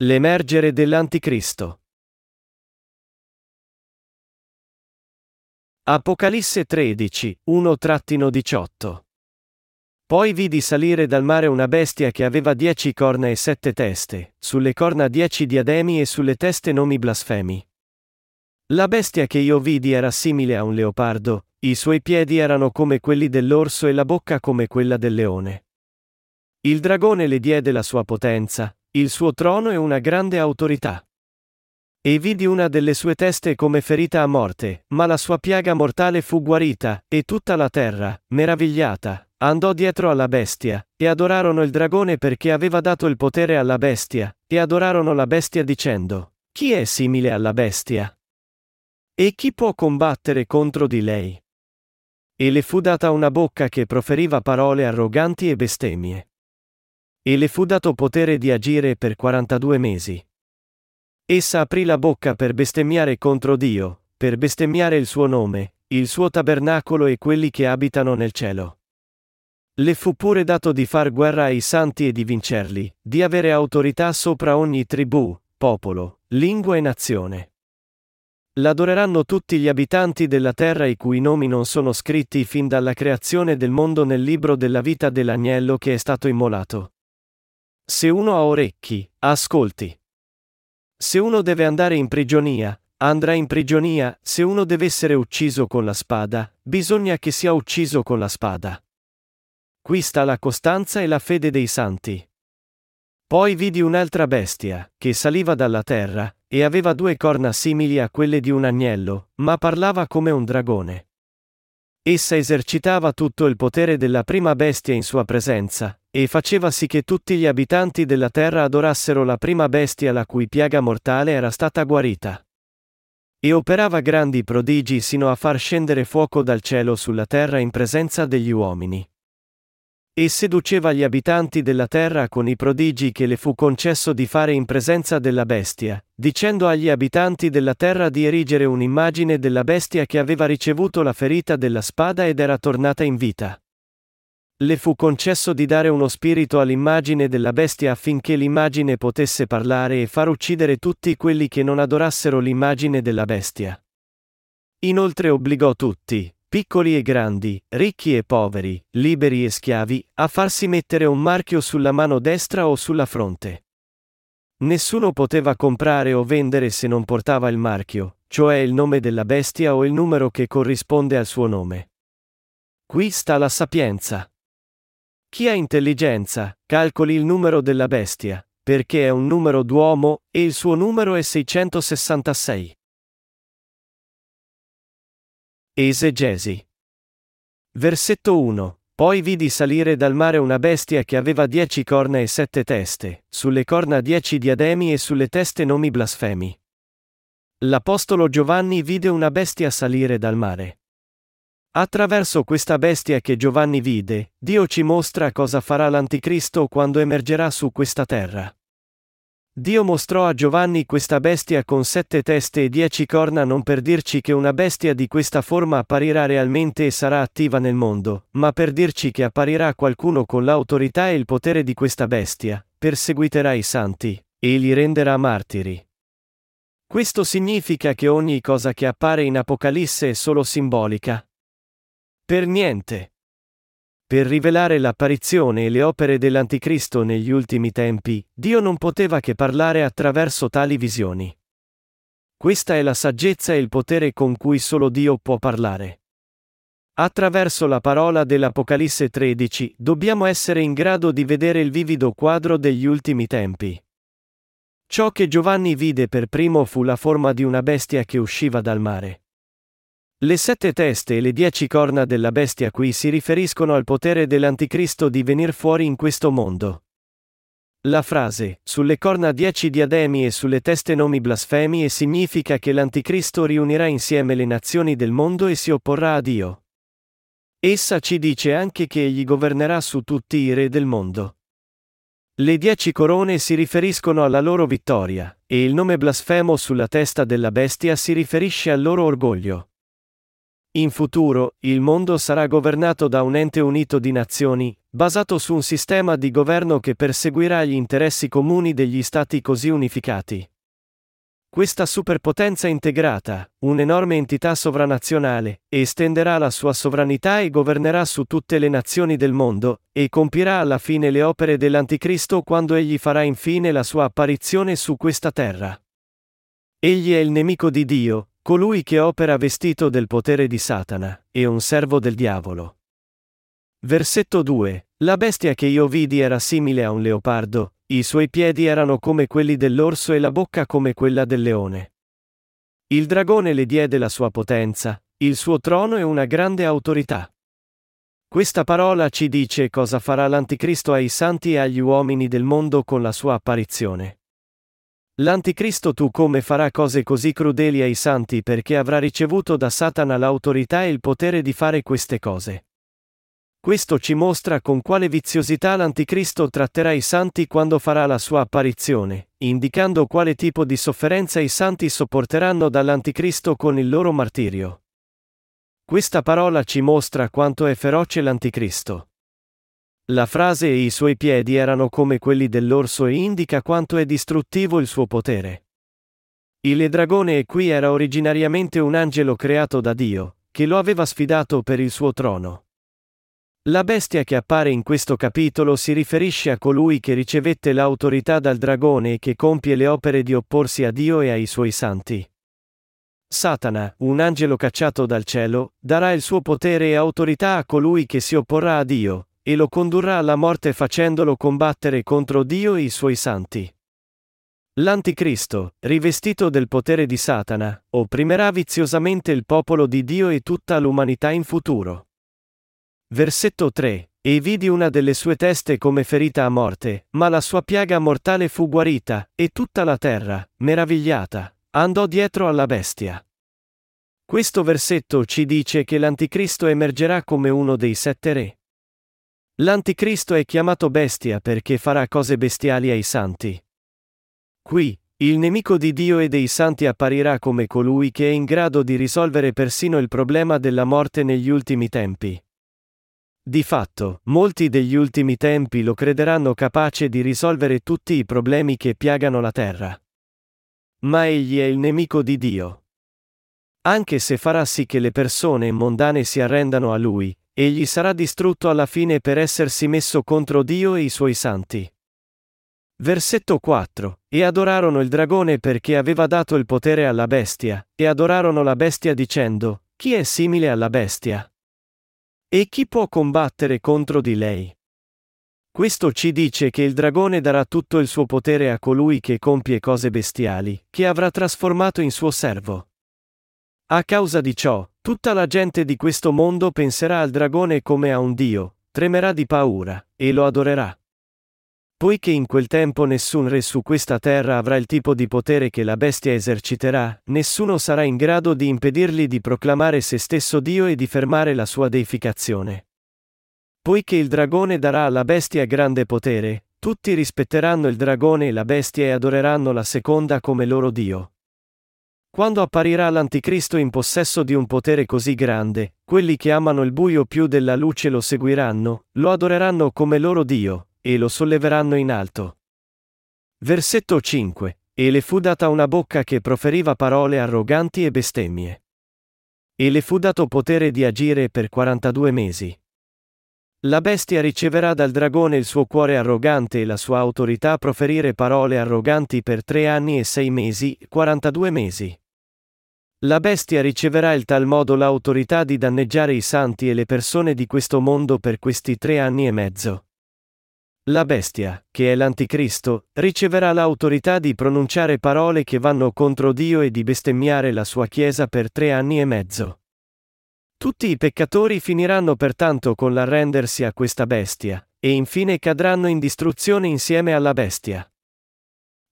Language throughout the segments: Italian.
L'emergere dell'Anticristo. Apocalisse 13, 1-18. Poi vidi salire dal mare una bestia che aveva dieci corna e sette teste, sulle corna dieci diademi e sulle teste nomi blasfemi. La bestia che io vidi era simile a un leopardo, i suoi piedi erano come quelli dell'orso e la bocca come quella del leone. Il dragone le diede la sua potenza, il suo trono e una grande autorità. E vidi una delle sue teste come ferita a morte, ma la sua piaga mortale fu guarita, e tutta la terra, meravigliata, andò dietro alla bestia, e adorarono il dragone perché aveva dato il potere alla bestia, e adorarono la bestia dicendo, Chi è simile alla bestia? E chi può combattere contro di lei? E le fu data una bocca che proferiva parole arroganti e bestemmie. E le fu dato potere di agire per 42 mesi. Essa aprì la bocca per bestemmiare contro Dio, per bestemmiare il suo nome, il suo tabernacolo e quelli che abitano nel cielo. Le fu pure dato di far guerra ai santi e di vincerli, di avere autorità sopra ogni tribù, popolo, lingua e nazione. L'adoreranno tutti gli abitanti della terra i cui nomi non sono scritti fin dalla creazione del mondo nel libro della vita dell'agnello che è stato immolato. Se uno ha orecchi, ascolti. Se uno deve andare in prigionia, andrà in prigionia, se uno deve essere ucciso con la spada, bisogna che sia ucciso con la spada. Qui sta la costanza e la fede dei santi. Poi vidi un'altra bestia, che saliva dalla terra, e aveva due corna simili a quelle di un agnello, ma parlava come un dragone. Essa esercitava tutto il potere della prima bestia in sua presenza, e faceva sì che tutti gli abitanti della terra adorassero la prima bestia la cui piaga mortale era stata guarita. E operava grandi prodigi sino a far scendere fuoco dal cielo sulla terra in presenza degli uomini. E seduceva gli abitanti della terra con i prodigi che le fu concesso di fare in presenza della bestia, dicendo agli abitanti della terra di erigere un'immagine della bestia che aveva ricevuto la ferita della spada ed era tornata in vita. Le fu concesso di dare uno spirito all'immagine della bestia affinché l'immagine potesse parlare e far uccidere tutti quelli che non adorassero l'immagine della bestia. Inoltre obbligò tutti, piccoli e grandi, ricchi e poveri, liberi e schiavi, a farsi mettere un marchio sulla mano destra o sulla fronte. Nessuno poteva comprare o vendere se non portava il marchio, cioè il nome della bestia o il numero che corrisponde al suo nome. Qui sta la sapienza. Chi ha intelligenza, calcoli il numero della bestia, perché è un numero d'uomo, e il suo numero è 666. Esegesi. Versetto 1. Poi vidi salire dal mare una bestia che aveva dieci corna e sette teste, sulle corna dieci diademi e sulle teste nomi blasfemi. L'Apostolo Giovanni vide una bestia salire dal mare. Attraverso questa bestia che Giovanni vide, Dio ci mostra cosa farà l'Anticristo quando emergerà su questa terra. Dio mostrò a Giovanni questa bestia con sette teste e dieci corna non per dirci che una bestia di questa forma apparirà realmente e sarà attiva nel mondo, ma per dirci che apparirà qualcuno con l'autorità e il potere di questa bestia, perseguiterà i santi, e li renderà martiri. Questo significa che ogni cosa che appare in Apocalisse è solo simbolica, per niente. Per rivelare l'apparizione e le opere dell'Anticristo negli ultimi tempi, Dio non poteva che parlare attraverso tali visioni. Questa è la saggezza e il potere con cui solo Dio può parlare. Attraverso la parola dell'Apocalisse 13 dobbiamo essere in grado di vedere il vivido quadro degli ultimi tempi. Ciò che Giovanni vide per primo fu la forma di una bestia che usciva dal mare. Le sette teste e le dieci corna della bestia qui si riferiscono al potere dell'Anticristo di venir fuori in questo mondo. La frase, sulle corna dieci diademi e sulle teste nomi blasfemi e significa che l'Anticristo riunirà insieme le nazioni del mondo e si opporrà a Dio. Essa ci dice anche che egli governerà su tutti i re del mondo. Le dieci corone si riferiscono alla loro vittoria, e il nome blasfemo sulla testa della bestia si riferisce al loro orgoglio. In futuro, il mondo sarà governato da un ente unito di nazioni, basato su un sistema di governo che perseguirà gli interessi comuni degli stati così unificati. Questa superpotenza integrata, un'enorme entità sovranazionale, estenderà la sua sovranità e governerà su tutte le nazioni del mondo, e compirà alla fine le opere dell'Anticristo quando egli farà infine la sua apparizione su questa terra. Egli è il nemico di Dio, colui che opera vestito del potere di Satana, e un servo del diavolo. Versetto 2. La bestia che io vidi era simile a un leopardo, i suoi piedi erano come quelli dell'orso e la bocca come quella del leone. Il dragone le diede la sua potenza, il suo trono e una grande autorità. Questa parola ci dice cosa farà l'Anticristo ai santi e agli uomini del mondo con la sua apparizione. L'Anticristo tu come farà cose così crudeli ai santi perché avrà ricevuto da Satana l'autorità e il potere di fare queste cose. Questo ci mostra con quale viziosità l'Anticristo tratterà i santi quando farà la sua apparizione, indicando quale tipo di sofferenza i santi sopporteranno dall'Anticristo con il loro martirio. Questa parola ci mostra quanto è feroce l'Anticristo. La frase e i suoi piedi erano come quelli dell'orso e indica quanto è distruttivo il suo potere. Il dragone qui era originariamente un angelo creato da Dio, che lo aveva sfidato per il suo trono. La bestia che appare in questo capitolo si riferisce a colui che ricevette l'autorità dal dragone e che compie le opere di opporsi a Dio e ai suoi santi. Satana, un angelo cacciato dal cielo, darà il suo potere e autorità a colui che si opporrà a Dio, e lo condurrà alla morte facendolo combattere contro Dio e i suoi santi. L'Anticristo, rivestito del potere di Satana, opprimerà viziosamente il popolo di Dio e tutta l'umanità in futuro. Versetto 3. E vidi una delle sue teste come ferita a morte, ma la sua piaga mortale fu guarita, e tutta la terra, meravigliata, andò dietro alla bestia. Questo versetto ci dice che l'Anticristo emergerà come uno dei sette re. L'Anticristo è chiamato bestia perché farà cose bestiali ai santi. Qui, il nemico di Dio e dei santi apparirà come colui che è in grado di risolvere persino il problema della morte negli ultimi tempi. Di fatto, molti degli ultimi tempi lo crederanno capace di risolvere tutti i problemi che piagano la terra. Ma egli è il nemico di Dio. Anche se farà sì che le persone mondane si arrendano a lui, egli sarà distrutto alla fine per essersi messo contro Dio e i suoi santi. Versetto 4. E adorarono il dragone perché aveva dato il potere alla bestia, e adorarono la bestia dicendo, Chi è simile alla bestia? E chi può combattere contro di lei? Questo ci dice che il dragone darà tutto il suo potere a colui che compie cose bestiali, che avrà trasformato in suo servo. A causa di ciò, Tutta la gente di questo mondo penserà al dragone come a un dio, tremerà di paura, e lo adorerà. Poiché in quel tempo nessun re su questa terra avrà il tipo di potere che la bestia eserciterà, nessuno sarà in grado di impedirgli di proclamare se stesso Dio e di fermare la sua deificazione. Poiché il dragone darà alla bestia grande potere, tutti rispetteranno il dragone e la bestia e adoreranno la seconda come loro Dio. Quando apparirà l'Anticristo in possesso di un potere così grande, quelli che amano il buio più della luce lo seguiranno, lo adoreranno come loro Dio, e lo solleveranno in alto. Versetto 5. E le fu data una bocca che proferiva parole arroganti e bestemmie. E le fu dato potere di agire per 42 mesi. La bestia riceverà dal dragone il suo cuore arrogante e la sua autorità a proferire parole arroganti per tre anni e sei mesi, 42 mesi. La bestia riceverà il tal modo l'autorità di danneggiare i santi e le persone di questo mondo per questi tre anni e mezzo. La bestia, che è l'anticristo, riceverà l'autorità di pronunciare parole che vanno contro Dio e di bestemmiare la sua Chiesa per tre anni e mezzo. Tutti i peccatori finiranno pertanto con l'arrendersi a questa bestia, e infine cadranno in distruzione insieme alla bestia.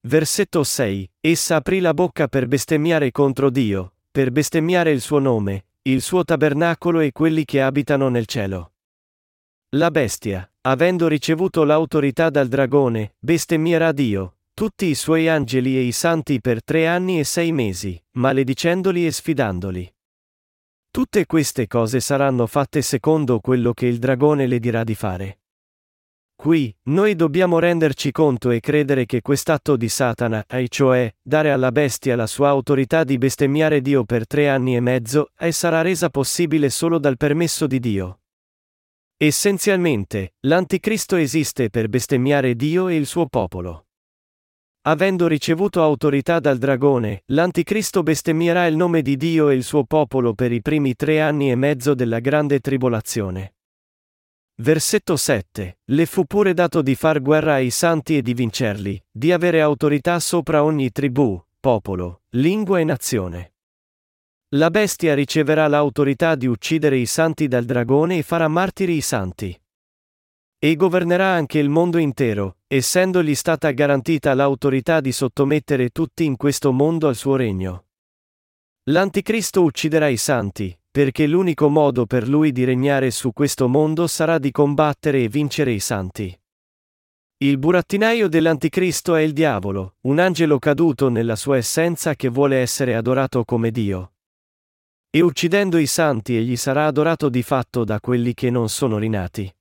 Versetto 6. Essa aprì la bocca per bestemmiare contro Dio, per bestemmiare il suo nome, il suo tabernacolo e quelli che abitano nel cielo. La bestia, avendo ricevuto l'autorità dal dragone, bestemmierà Dio, tutti i suoi angeli e i santi per tre anni e sei mesi, maledicendoli e sfidandoli. Tutte queste cose saranno fatte secondo quello che il dragone le dirà di fare. Qui, noi dobbiamo renderci conto e credere che quest'atto di Satana, e cioè, dare alla bestia la sua autorità di bestemmiare Dio per tre anni e mezzo, e sarà resa possibile solo dal permesso di Dio. Essenzialmente, l'Anticristo esiste per bestemmiare Dio e il suo popolo. Avendo ricevuto autorità dal dragone, l'Anticristo bestemmierà il nome di Dio e il suo popolo per i primi tre anni e mezzo della grande tribolazione. Versetto 7. Le fu pure dato di far guerra ai santi e di vincerli, di avere autorità sopra ogni tribù, popolo, lingua e nazione. La bestia riceverà l'autorità di uccidere i santi dal dragone e farà martiri i santi. E governerà anche il mondo intero, essendogli stata garantita l'autorità di sottomettere tutti in questo mondo al suo regno. L'Anticristo ucciderà i santi, perché l'unico modo per lui di regnare su questo mondo sarà di combattere e vincere i santi. Il burattinaio dell'Anticristo è il diavolo, un angelo caduto nella sua essenza che vuole essere adorato come Dio. E uccidendo i santi egli sarà adorato di fatto da quelli che non sono rinati.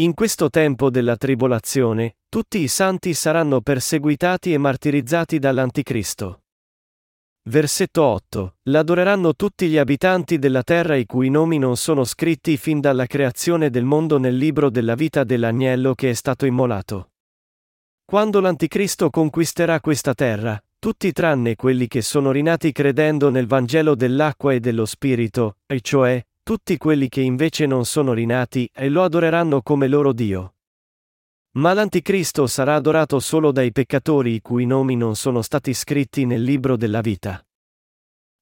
In questo tempo della tribolazione, tutti i santi saranno perseguitati e martirizzati dall'Anticristo. Versetto 8. L'adoreranno tutti gli abitanti della terra i cui nomi non sono scritti fin dalla creazione del mondo nel libro della vita dell'agnello che è stato immolato. Quando l'Anticristo conquisterà questa terra, tutti tranne quelli che sono rinati credendo nel Vangelo dell'acqua e dello Spirito, e cioè, tutti quelli che invece non sono rinati e lo adoreranno come loro Dio. Ma l'Anticristo sarà adorato solo dai peccatori i cui nomi non sono stati scritti nel libro della vita.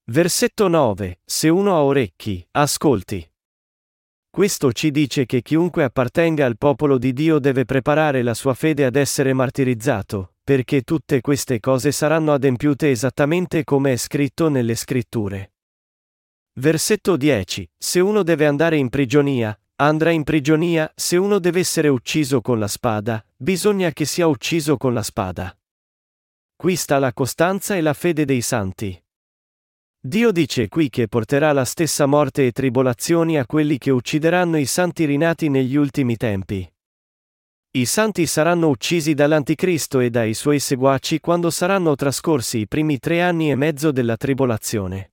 Versetto 9. Se uno ha orecchi, ascolti. Questo ci dice che chiunque appartenga al popolo di Dio deve preparare la sua fede ad essere martirizzato, perché tutte queste cose saranno adempiute esattamente come è scritto nelle scritture. Versetto 10. Se uno deve andare in prigionia, andrà in prigionia, se uno deve essere ucciso con la spada, bisogna che sia ucciso con la spada. Qui sta la costanza e la fede dei santi. Dio dice qui che porterà la stessa morte e tribolazioni a quelli che uccideranno i santi rinati negli ultimi tempi. I santi saranno uccisi dall'Anticristo e dai suoi seguaci quando saranno trascorsi i primi tre anni e mezzo della tribolazione.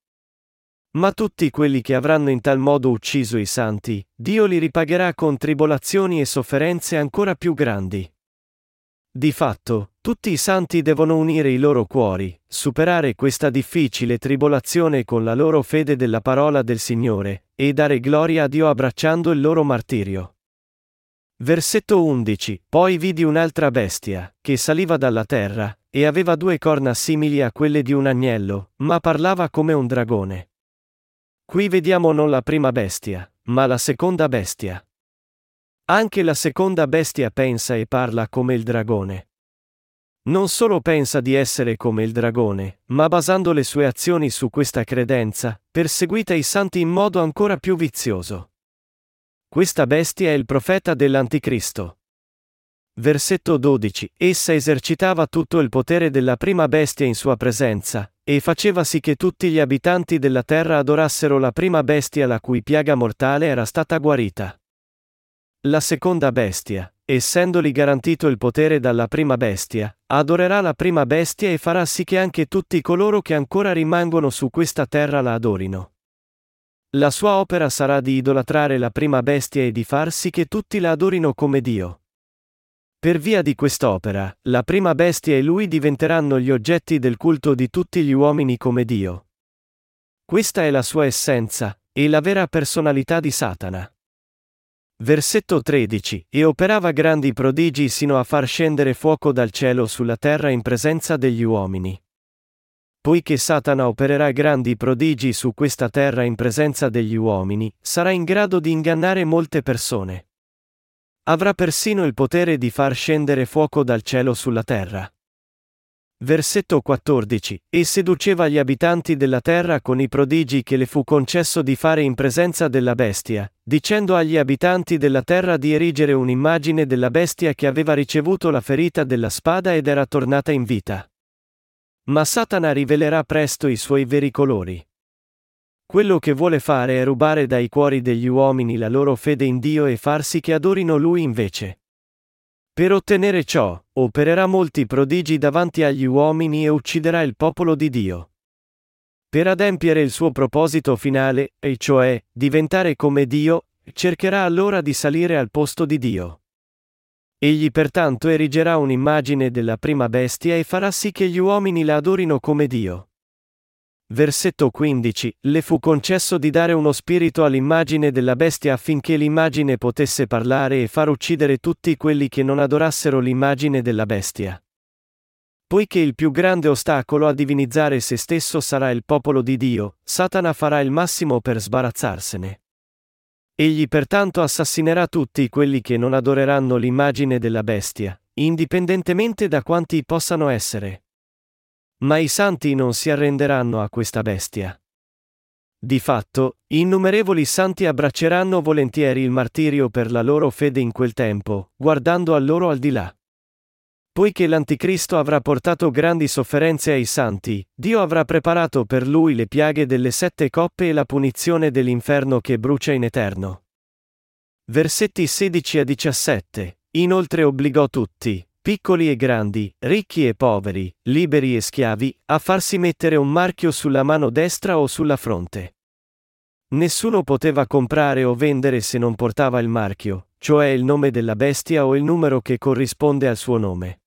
Ma tutti quelli che avranno in tal modo ucciso i santi, Dio li ripagherà con tribolazioni e sofferenze ancora più grandi. Di fatto, tutti i santi devono unire i loro cuori, superare questa difficile tribolazione con la loro fede della parola del Signore, e dare gloria a Dio abbracciando il loro martirio. Versetto 11 Poi vidi un'altra bestia, che saliva dalla terra, e aveva due corna simili a quelle di un agnello, ma parlava come un dragone. Qui vediamo non la prima bestia, ma la seconda bestia. Anche la seconda bestia pensa e parla come il dragone. Non solo pensa di essere come il dragone, ma basando le sue azioni su questa credenza, perseguita i santi in modo ancora più vizioso. Questa bestia è il profeta dell'Anticristo. Versetto 12. Essa esercitava tutto il potere della prima bestia in sua presenza, e faceva sì che tutti gli abitanti della terra adorassero la prima bestia la cui piaga mortale era stata guarita. La seconda bestia, essendoli garantito il potere dalla prima bestia, adorerà la prima bestia e farà sì che anche tutti coloro che ancora rimangono su questa terra la adorino. La sua opera sarà di idolatrare la prima bestia e di far sì che tutti la adorino come Dio. Per via di quest'opera, la prima bestia e lui diventeranno gli oggetti del culto di tutti gli uomini come Dio. Questa è la sua essenza, e la vera personalità di Satana. Versetto 13. E operava grandi prodigi sino a far scendere fuoco dal cielo sulla terra in presenza degli uomini. Poiché Satana opererà grandi prodigi su questa terra in presenza degli uomini, sarà in grado di ingannare molte persone. Avrà persino il potere di far scendere fuoco dal cielo sulla terra. Versetto 14. E seduceva gli abitanti della terra con i prodigi che le fu concesso di fare in presenza della bestia, dicendo agli abitanti della terra di erigere un'immagine della bestia che aveva ricevuto la ferita della spada ed era tornata in vita. Ma Satana rivelerà presto i suoi veri colori. Quello che vuole fare è rubare dai cuori degli uomini la loro fede in Dio e far sì che adorino Lui invece. Per ottenere ciò, opererà molti prodigi davanti agli uomini e ucciderà il popolo di Dio. Per adempiere il suo proposito finale, e cioè, diventare come Dio, cercherà allora di salire al posto di Dio. Egli pertanto erigerà un'immagine della prima bestia e farà sì che gli uomini la adorino come Dio. Versetto 15. Le fu concesso di dare uno spirito all'immagine della bestia affinché l'immagine potesse parlare e far uccidere tutti quelli che non adorassero l'immagine della bestia. Poiché il più grande ostacolo a divinizzare se stesso sarà il popolo di Dio, Satana farà il massimo per sbarazzarsene. Egli pertanto assassinerà tutti quelli che non adoreranno l'immagine della bestia, indipendentemente da quanti possano essere. Ma i santi non si arrenderanno a questa bestia. Di fatto, innumerevoli santi abbracceranno volentieri il martirio per la loro fede in quel tempo, guardando a loro al di là. Poiché l'Anticristo avrà portato grandi sofferenze ai santi, Dio avrà preparato per lui le piaghe delle sette coppe e la punizione dell'inferno che brucia in eterno. Versetti 16 a 17. Inoltre obbligò tutti, piccoli e grandi, ricchi e poveri, liberi e schiavi, a farsi mettere un marchio sulla mano destra o sulla fronte. Nessuno poteva comprare o vendere se non portava il marchio, cioè il nome della bestia o il numero che corrisponde al suo nome.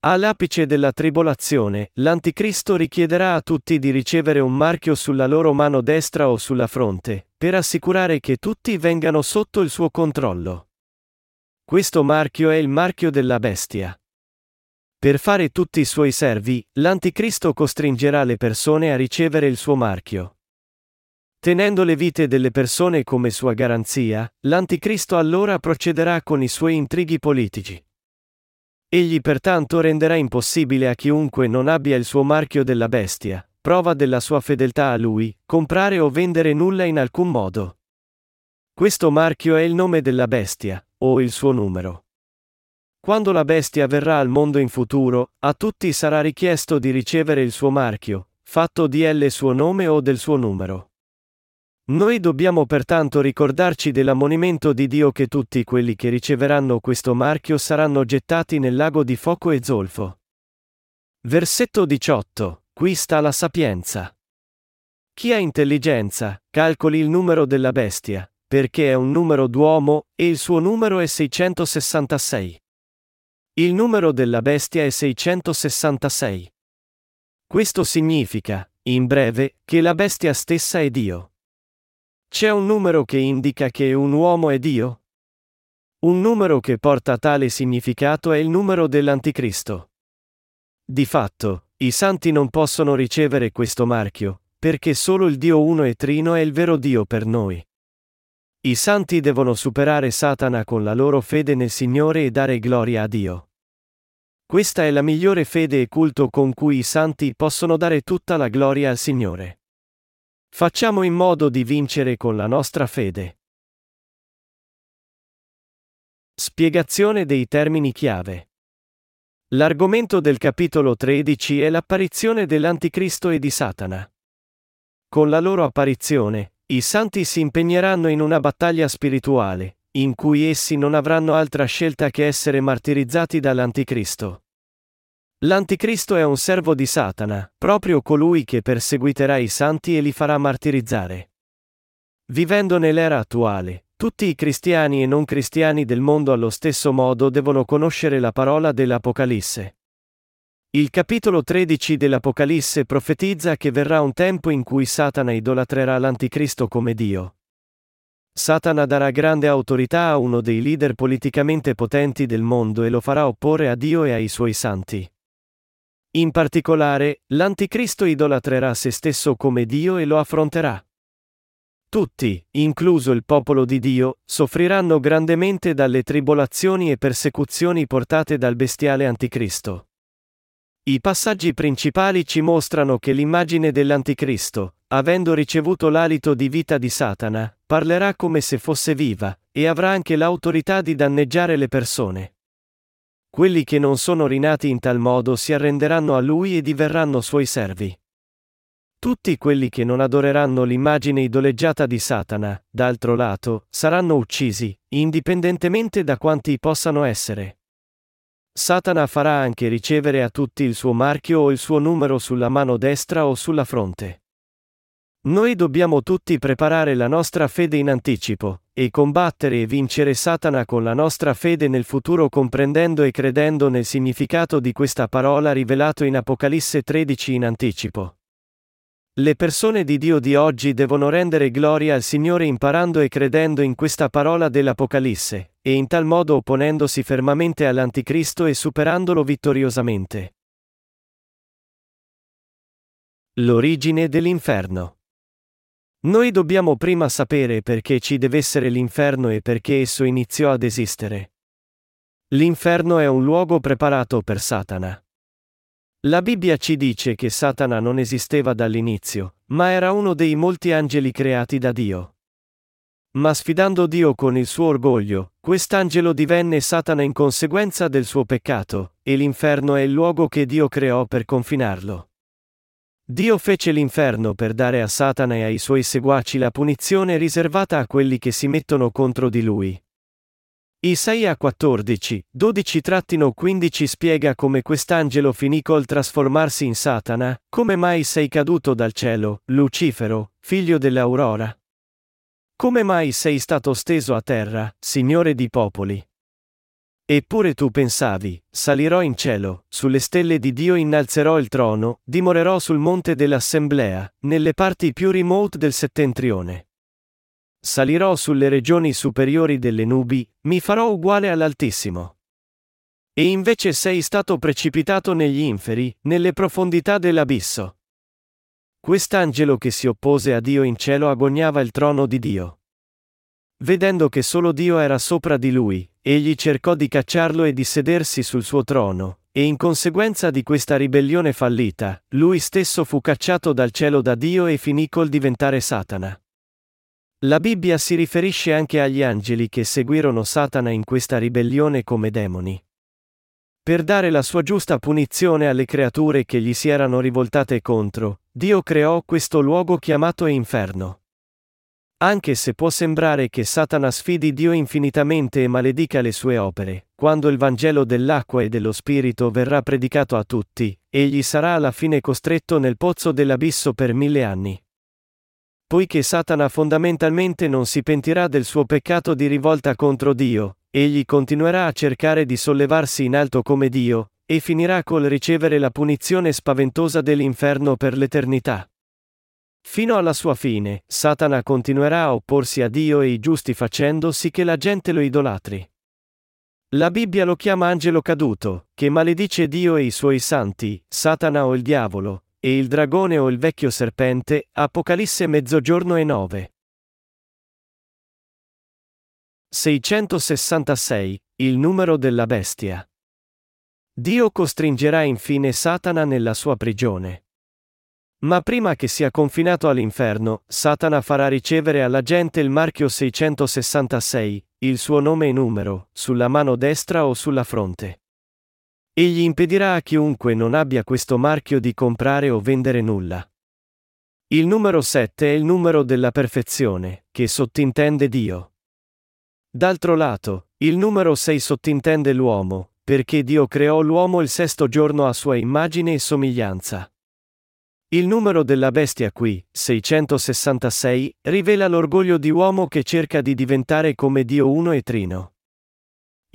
All'apice della tribolazione, l'Anticristo richiederà a tutti di ricevere un marchio sulla loro mano destra o sulla fronte, per assicurare che tutti vengano sotto il suo controllo. Questo marchio è il marchio della bestia. Per fare tutti i suoi servi, l'Anticristo costringerà le persone a ricevere il suo marchio. Tenendo le vite delle persone come sua garanzia, l'Anticristo allora procederà con i suoi intrighi politici. Egli pertanto renderà impossibile a chiunque non abbia il suo marchio della bestia, prova della sua fedeltà a lui, comprare o vendere nulla in alcun modo. Questo marchio è il nome della bestia, o il suo numero. Quando la bestia verrà al mondo in futuro, a tutti sarà richiesto di ricevere il suo marchio, fatto di L suo nome o del suo numero. Noi dobbiamo pertanto ricordarci dell'ammonimento di Dio che tutti quelli che riceveranno questo marchio saranno gettati nel lago di fuoco e zolfo. Versetto 18. Qui sta la sapienza. Chi ha intelligenza, calcoli il numero della bestia, perché è un numero d'uomo, e il suo numero è 666. Il numero della bestia è 666. Questo significa, in breve, che la bestia stessa è Dio. C'è un numero che indica che un uomo è Dio? Un numero che porta tale significato è il numero dell'Anticristo. Di fatto, i santi non possono ricevere questo marchio, perché solo il Dio uno e trino è il vero Dio per noi. I santi devono superare Satana con la loro fede nel Signore e dare gloria a Dio. Questa è la migliore fede e culto con cui i santi possono dare tutta la gloria al Signore. Facciamo in modo di vincere con la nostra fede. Spiegazione dei termini chiave. L'argomento del capitolo 13 è l'apparizione dell'Anticristo e di Satana. Con la loro apparizione, i santi si impegneranno in una battaglia spirituale, in cui essi non avranno altra scelta che essere martirizzati dall'Anticristo. L'Anticristo è un servo di Satana, proprio colui che perseguiterà i santi e li farà martirizzare. Vivendo nell'era attuale, tutti i cristiani e non cristiani del mondo allo stesso modo devono conoscere la parola dell'Apocalisse. Il capitolo 13 dell'Apocalisse profetizza che verrà un tempo in cui Satana idolatrerà l'Anticristo come Dio. Satana darà grande autorità a uno dei leader politicamente potenti del mondo e lo farà opporre a Dio e ai suoi santi. In particolare, l'Anticristo idolatrerà se stesso come Dio e lo affronterà. Tutti, incluso il popolo di Dio, soffriranno grandemente dalle tribolazioni e persecuzioni portate dal bestiale Anticristo. I passaggi principali ci mostrano che l'immagine dell'Anticristo, avendo ricevuto l'alito di vita di Satana, parlerà come se fosse viva, e avrà anche l'autorità di danneggiare le persone. Quelli che non sono rinati in tal modo si arrenderanno a lui e diverranno suoi servi. Tutti quelli che non adoreranno l'immagine idoleggiata di Satana, d'altro lato, saranno uccisi, indipendentemente da quanti possano essere. Satana farà anche ricevere a tutti il suo marchio o il suo numero sulla mano destra o sulla fronte. Noi dobbiamo tutti preparare la nostra fede in anticipo, e combattere e vincere Satana con la nostra fede nel futuro comprendendo e credendo nel significato di questa parola rivelato in Apocalisse 13 in anticipo. Le persone di Dio di oggi devono rendere gloria al Signore imparando e credendo in questa parola dell'Apocalisse, e in tal modo opponendosi fermamente all'Anticristo e superandolo vittoriosamente. L'origine dell'inferno. Noi dobbiamo prima sapere perché ci deve essere l'inferno e perché esso iniziò ad esistere. L'inferno è un luogo preparato per Satana. La Bibbia ci dice che Satana non esisteva dall'inizio, ma era uno dei molti angeli creati da Dio. Ma sfidando Dio con il suo orgoglio, quest'angelo divenne Satana in conseguenza del suo peccato, e l'inferno è il luogo che Dio creò per confinarlo. Dio fece l'inferno per dare a Satana e ai suoi seguaci la punizione riservata a quelli che si mettono contro di lui. Isaia 14, 12-15 spiega come quest'angelo finì col trasformarsi in Satana, come mai sei caduto dal cielo, Lucifero, figlio dell'aurora? Come mai sei stato steso a terra, Signore di popoli? Eppure tu pensavi, salirò in cielo, sulle stelle di Dio innalzerò il trono, dimorerò sul monte dell'assemblea, nelle parti più remote del settentrione. Salirò sulle regioni superiori delle nubi, mi farò uguale all'Altissimo. E invece sei stato precipitato negli inferi, nelle profondità dell'abisso. Quest'angelo che si oppose a Dio in cielo agognava il trono di Dio. Vedendo che solo Dio era sopra di lui, egli cercò di cacciarlo e di sedersi sul suo trono, e in conseguenza di questa ribellione fallita, lui stesso fu cacciato dal cielo da Dio e finì col diventare Satana. La Bibbia si riferisce anche agli angeli che seguirono Satana in questa ribellione come demoni. Per dare la sua giusta punizione alle creature che gli si erano rivoltate contro, Dio creò questo luogo chiamato inferno. Anche se può sembrare che Satana sfidi Dio infinitamente e maledica le sue opere, quando il Vangelo dell'acqua e dello Spirito verrà predicato a tutti, egli sarà alla fine costretto nel pozzo dell'abisso per mille anni. Poiché Satana fondamentalmente non si pentirà del suo peccato di rivolta contro Dio, egli continuerà a cercare di sollevarsi in alto come Dio, e finirà col ricevere la punizione spaventosa dell'inferno per l'eternità. Fino alla sua fine, Satana continuerà a opporsi a Dio e i giusti facendo sì che la gente lo idolatri. La Bibbia lo chiama angelo caduto, che maledice Dio e i suoi santi, Satana o il diavolo, e il dragone o il vecchio serpente, Apocalisse mezzogiorno e 9. 666, il numero della bestia. Dio costringerà infine Satana nella sua prigione. Ma prima che sia confinato all'inferno, Satana farà ricevere alla gente il marchio 666, il suo nome e numero, sulla mano destra o sulla fronte. Egli impedirà a chiunque non abbia questo marchio di comprare o vendere nulla. Il numero 7 è il numero della perfezione, che sottintende Dio. D'altro lato, il numero 6 sottintende l'uomo, perché Dio creò l'uomo il sesto giorno a sua immagine e somiglianza. Il numero della bestia qui, 666, rivela l'orgoglio di uomo che cerca di diventare come Dio uno e trino.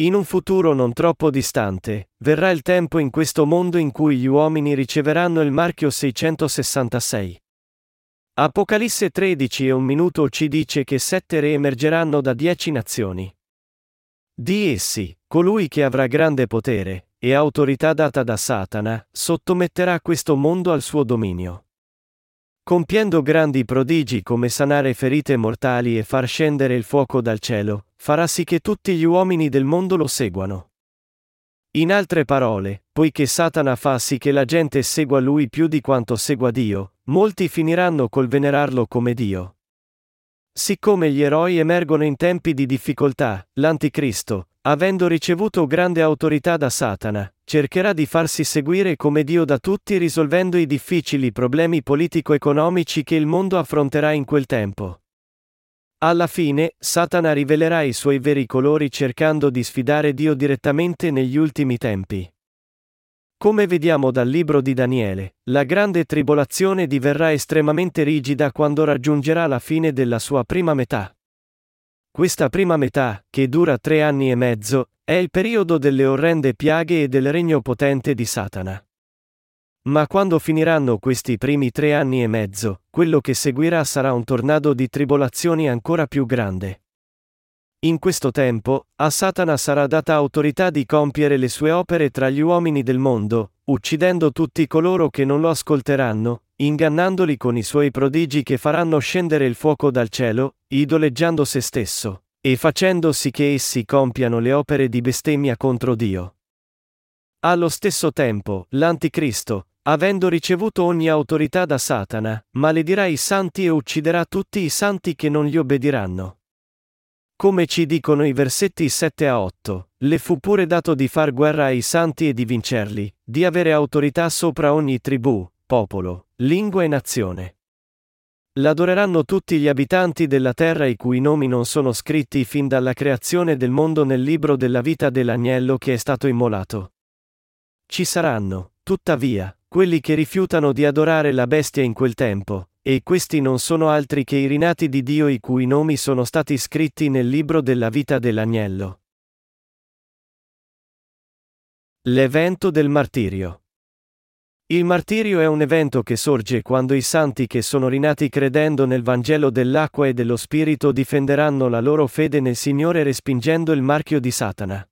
In un futuro non troppo distante, verrà il tempo in questo mondo in cui gli uomini riceveranno il marchio 666. Apocalisse 13 e un minuto ci dice che sette re emergeranno da dieci nazioni. Di essi, colui che avrà grande potere, e autorità data da Satana, sottometterà questo mondo al suo dominio. Compiendo grandi prodigi come sanare ferite mortali e far scendere il fuoco dal cielo, farà sì che tutti gli uomini del mondo lo seguano. In altre parole, poiché Satana fa sì che la gente segua lui più di quanto segua Dio, molti finiranno col venerarlo come Dio. Siccome gli eroi emergono in tempi di difficoltà, l'Anticristo, avendo ricevuto grande autorità da Satana, cercherà di farsi seguire come Dio da tutti risolvendo i difficili problemi politico-economici che il mondo affronterà in quel tempo. Alla fine, Satana rivelerà i suoi veri colori cercando di sfidare Dio direttamente negli ultimi tempi. Come vediamo dal libro di Daniele, la grande tribolazione diverrà estremamente rigida quando raggiungerà la fine della sua prima metà. Questa prima metà, che dura tre anni e mezzo, è il periodo delle orrende piaghe e del regno potente di Satana. Ma quando finiranno questi primi tre anni e mezzo, quello che seguirà sarà un tornado di tribolazioni ancora più grande. In questo tempo, a Satana sarà data autorità di compiere le sue opere tra gli uomini del mondo, uccidendo tutti coloro che non lo ascolteranno, ingannandoli con i suoi prodigi che faranno scendere il fuoco dal cielo, idoleggiando se stesso, e facendo sì che essi compiano le opere di bestemmia contro Dio. Allo stesso tempo, l'Anticristo, avendo ricevuto ogni autorità da Satana, maledirà i santi e ucciderà tutti i santi che non gli obbediranno. Come ci dicono i versetti 7 a 8, le fu pure dato di far guerra ai santi e di vincerli, di avere autorità sopra ogni tribù, popolo, lingua e nazione. L'adoreranno tutti gli abitanti della terra i cui nomi non sono scritti fin dalla creazione del mondo nel libro della vita dell'agnello che è stato immolato. Ci saranno, tuttavia, quelli che rifiutano di adorare la bestia in quel tempo, e questi non sono altri che i rinati di Dio i cui nomi sono stati scritti nel libro della vita dell'agnello. L'evento del martirio. Il martirio è un evento che sorge quando i santi che sono rinati credendo nel Vangelo dell'acqua e dello Spirito difenderanno la loro fede nel Signore respingendo il marchio di Satana.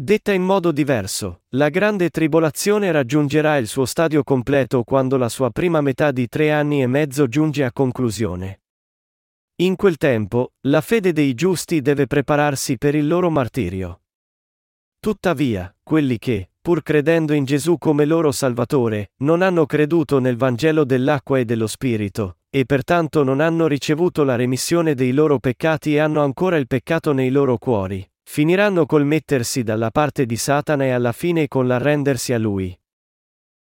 Detta in modo diverso, la grande tribolazione raggiungerà il suo stadio completo quando la sua prima metà di tre anni e mezzo giunge a conclusione. In quel tempo, la fede dei giusti deve prepararsi per il loro martirio. Tuttavia, quelli che, pur credendo in Gesù come loro Salvatore, non hanno creduto nel Vangelo dell'acqua e dello Spirito, e pertanto non hanno ricevuto la remissione dei loro peccati e hanno ancora il peccato nei loro cuori, Finiranno col mettersi dalla parte di Satana e alla fine con l'arrendersi a lui.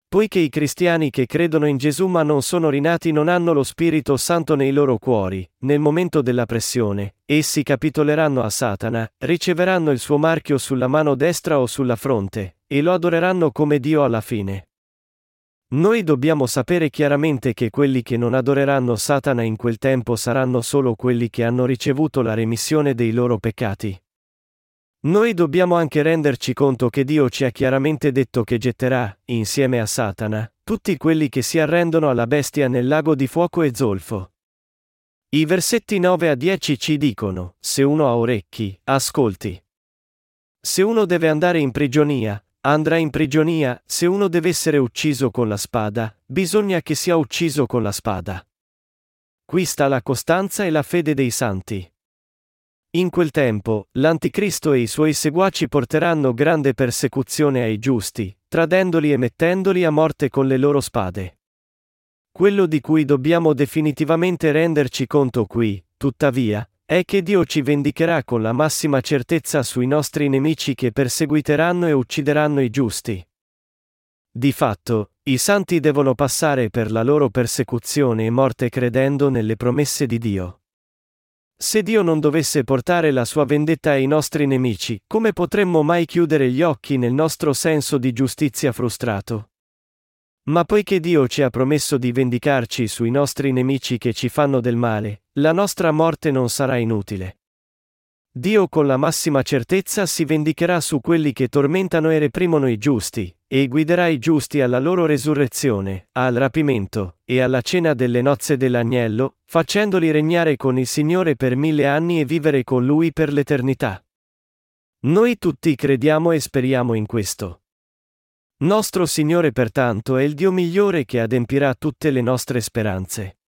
Poiché i cristiani che credono in Gesù ma non sono rinati non hanno lo Spirito Santo nei loro cuori, nel momento della pressione, essi capitoleranno a Satana, riceveranno il suo marchio sulla mano destra o sulla fronte, e lo adoreranno come Dio alla fine. Noi dobbiamo sapere chiaramente che quelli che non adoreranno Satana in quel tempo saranno solo quelli che hanno ricevuto la remissione dei loro peccati. Noi dobbiamo anche renderci conto che Dio ci ha chiaramente detto che getterà, insieme a Satana, tutti quelli che si arrendono alla bestia nel lago di fuoco e zolfo. I versetti 9 a 10 ci dicono, se uno ha orecchi, ascolti. Se uno deve andare in prigionia, andrà in prigionia, se uno deve essere ucciso con la spada, bisogna che sia ucciso con la spada. Qui sta la costanza e la fede dei santi. In quel tempo, l'Anticristo e i suoi seguaci porteranno grande persecuzione ai giusti, tradendoli e mettendoli a morte con le loro spade. Quello di cui dobbiamo definitivamente renderci conto qui, tuttavia, è che Dio ci vendicherà con la massima certezza sui nostri nemici che perseguiteranno e uccideranno i giusti. Di fatto, i santi devono passare per la loro persecuzione e morte credendo nelle promesse di Dio. Se Dio non dovesse portare la sua vendetta ai nostri nemici, come potremmo mai chiudere gli occhi nel nostro senso di giustizia frustrato? Ma poiché Dio ci ha promesso di vendicarci sui nostri nemici che ci fanno del male, la nostra morte non sarà inutile. Dio con la massima certezza si vendicherà su quelli che tormentano e reprimono i giusti, e guiderà i giusti alla loro resurrezione, al rapimento, e alla cena delle nozze dell'agnello, facendoli regnare con il Signore per mille anni e vivere con Lui per l'eternità. Noi tutti crediamo e speriamo in questo. Nostro Signore pertanto è il Dio migliore che adempirà tutte le nostre speranze.